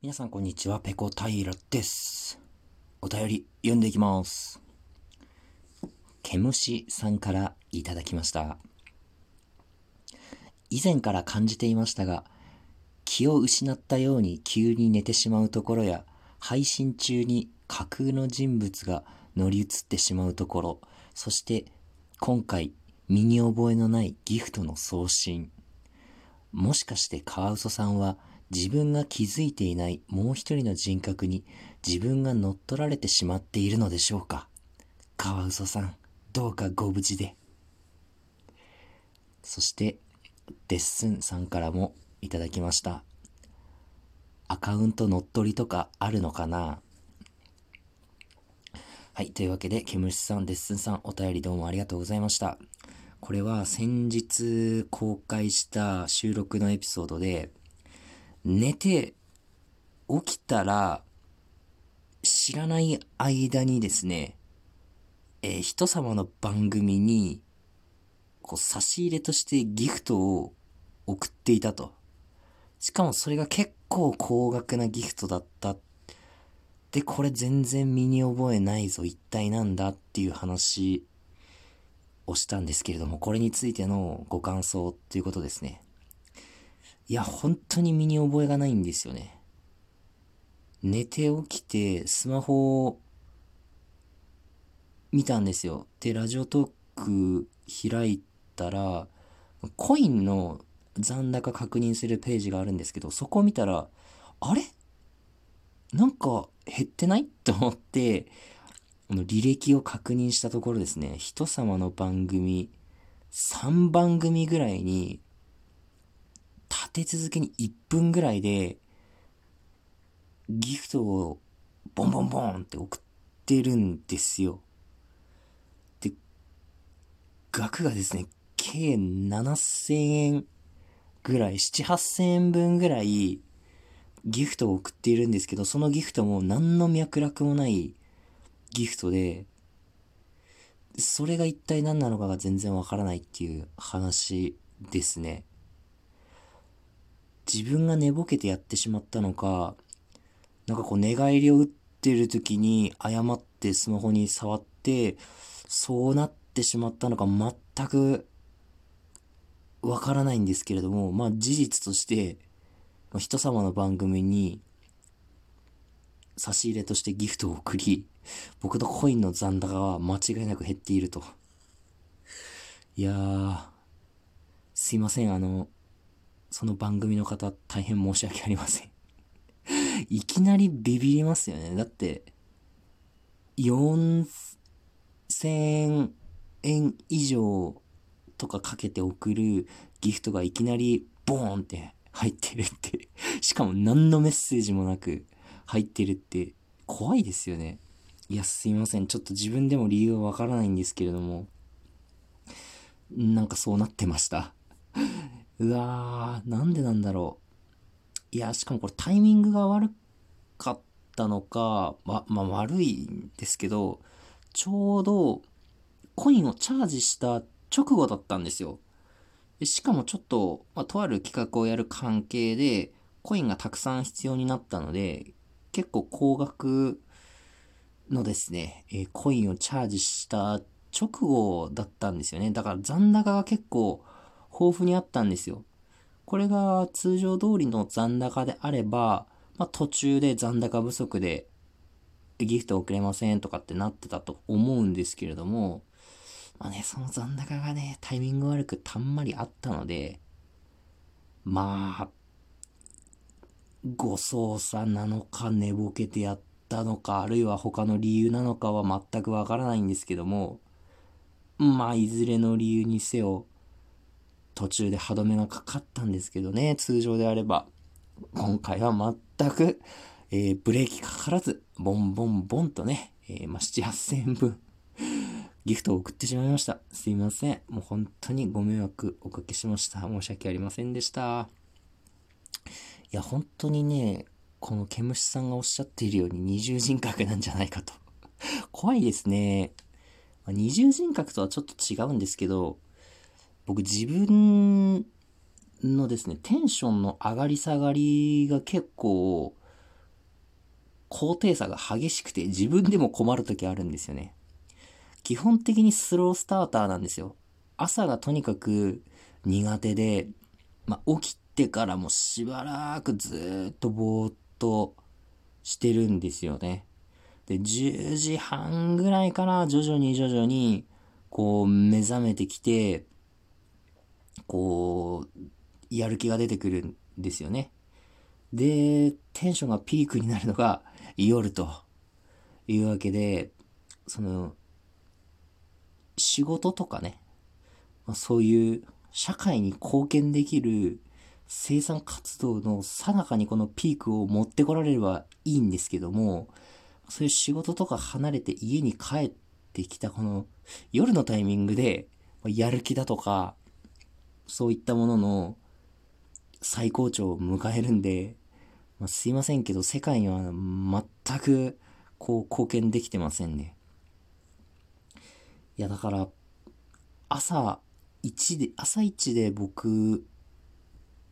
皆さんこんにちは、ペコ平です。お便り読んでいきます。ケムシさんからいただきました。以前から感じていましたが、気を失ったように急に寝てしまうところや、配信中に架空の人物が乗り移ってしまうところ、そして今回身に覚えのないギフトの送信。もしかしてカワウソさんは自分が気づいていないもう一人の人格に自分が乗っ取られてしまっているのでしょうか？カワウソさん、どうかご無事で。そして、デッスンさんからもいただきました。アカウント乗っ取りとかあるのかな？はい。というわけで、ケムシさん、デッスンさん、お便りどうもありがとうございました。これは先日公開した収録のエピソードで、寝て起きたら、知らない間にですね、えー、人様の番組に、こう、差し入れとしてギフトを送っていたと。しかもそれが結構高額なギフトだった。で、これ全然身に覚えないぞ。一体なんだっていう話をしたんですけれども、これについてのご感想っていうことですね。いや、本当に身に覚えがないんですよね。寝て起きて、スマホを見たんですよ。で、ラジオトーク開いたら、コインの残高確認するページがあるんですけど、そこを見たら、あれ？なんか減ってない？と思って、履歴を確認したところですね、人様の番組、3番組ぐらいに立て続けに1分ぐらいで、ギフトをボンボンボンって送ってるんですよ。で、額がですね、計7000円ぐらい、7、8000円分ぐらいギフトを送っているんですけど、そのギフトも何の脈絡もないギフトで、それが一体何なのかが全然わからないっていう話ですね。自分が寝ぼけてやってしまったのか、なんかこう寝返りを打ってる時に誤ってスマホに触って、そうなってしまったのか全くわからないんですけれども、まあ事実として、人様の番組に差し入れとしてギフトを送り、僕のコインの残高は間違いなく減っていると。いやー、すいません、あの、その番組の方、大変申し訳ありません いきなりビビりますよね。だって、4000円以上とかかけて送るギフトがいきなりボーンって入ってるって しかも何のメッセージもなく入ってるって怖いですよね。いや、すいません。ちょっと自分でも理由はわからないんですけれども、なんかそうなってましたうわー、なんでなんだろう。いや、しかもこれタイミングが悪かったのか、ま、まあ、悪いんですけど、ちょうどコインをチャージした直後だったんですよ。しかもちょっと、まあ、とある企画をやる関係で、コインがたくさん必要になったので、結構高額のですね、えー、コインをチャージした直後だったんですよね。だから残高が結構豊富にあったんですよ。これが通常通りの残高であれば、まあ、途中で残高不足でギフト送れませんとかってなってたと思うんですけれども、まあね、その残高がね、タイミング悪くたんまりあったので、まあ、ご操作なのか寝ぼけてやったのか、あるいは他の理由なのかは全くわからないんですけども、まあ、いずれの理由にせよ、途中で歯止めがかかったんですけどね、通常であれば。今回は全く、えー、ブレーキかからず、ボンボンボンとね、えー、まあ、7、8000円分、ギフトを送ってしまいました。すいません。もう本当にご迷惑おかけしました。申し訳ありませんでした。いや、本当にね、この毛虫さんがおっしゃっているように二重人格なんじゃないかと。怖いですね。二重人格とはちょっと違うんですけど、僕自分のですね、テンションの上がり下がりが結構高低差が激しくて自分でも困る時あるんですよね。基本的にスロースターターなんですよ。朝がとにかく苦手で、まあ、起きてからもしばらくずっとぼーっとしてるんですよね。で、10時半ぐらいから徐々に徐々に、こう、目覚めてきて、こう、やる気が出てくるんですよね。で、テンションがピークになるのが夜というわけで、その、仕事とかね、まあ、そういう社会に貢献できる生産活動の最中にこのピークを持ってこられればいいんですけども、そういう仕事とか離れて家に帰ってきたこの夜のタイミングで、やる気だとか、そういったものの最高潮を迎えるんで、まあ、すいませんけど、世界には全くこう貢献できてませんね。いや、だから、朝一で、朝一で僕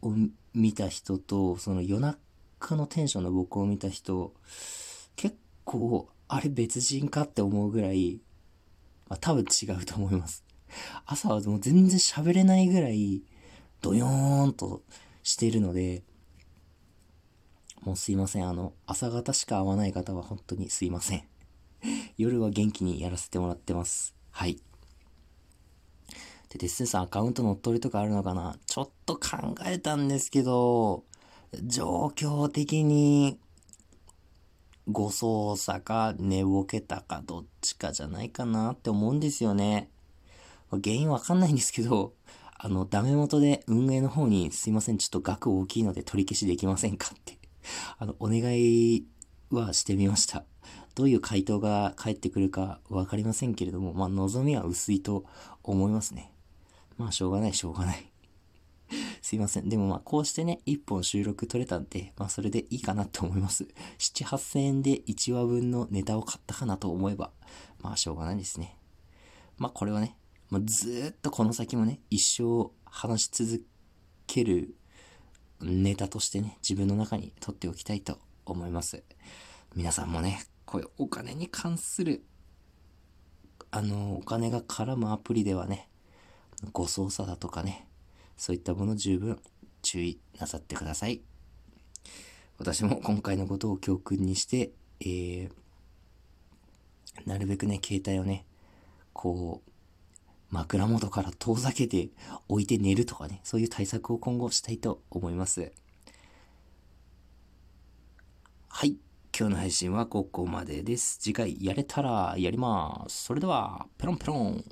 を見た人と、その夜中のテンションの僕を見た人、結構、あれ別人かって思うぐらい、まあ、多分違うと思います。朝はもう全然喋れないぐらい、ドヨーンとしてるので、もうすいません。あの、朝方しか会わない方は本当にすいません。夜は元気にやらせてもらってます。はい。で、デッスンさんアカウント乗っ取りとかあるのかな？ちょっと考えたんですけど、状況的に誤操作か寝ぼけたかどっちかじゃないかなって思うんですよね。原因わかんないんですけど、あの、ダメ元で運営の方にすいません、ちょっと額大きいので取り消しできませんかって あの、お願いはしてみました。どういう回答が返ってくるかわかりませんけれども、まあ、望みは薄いと思いますね。まあ、しょうがない、しょうがない。すいません。でもまあ、こうしてね、一本収録取れたんで、まあ、それでいいかなと思います。7、8000円で1話分のネタを買ったかなと思えば、まあ、しょうがないですね。まあ、これはね、まあ、ずっとこの先もね、一生話し続けるネタとしてね、自分の中に取っておきたいと思います。皆さんもね、こういうお金に関する、あの、お金が絡むアプリではね、誤操作だとかね、そういったもの十分注意なさってください。私も今回のことを教訓にして、えー、なるべくね、携帯をね、こう、枕元から遠ざけて置いて寝るとかね、そういう対策を今後したいと思います。はい。今日の配信はここまでです。次回やれたらやります。それでは、ペロンペロン。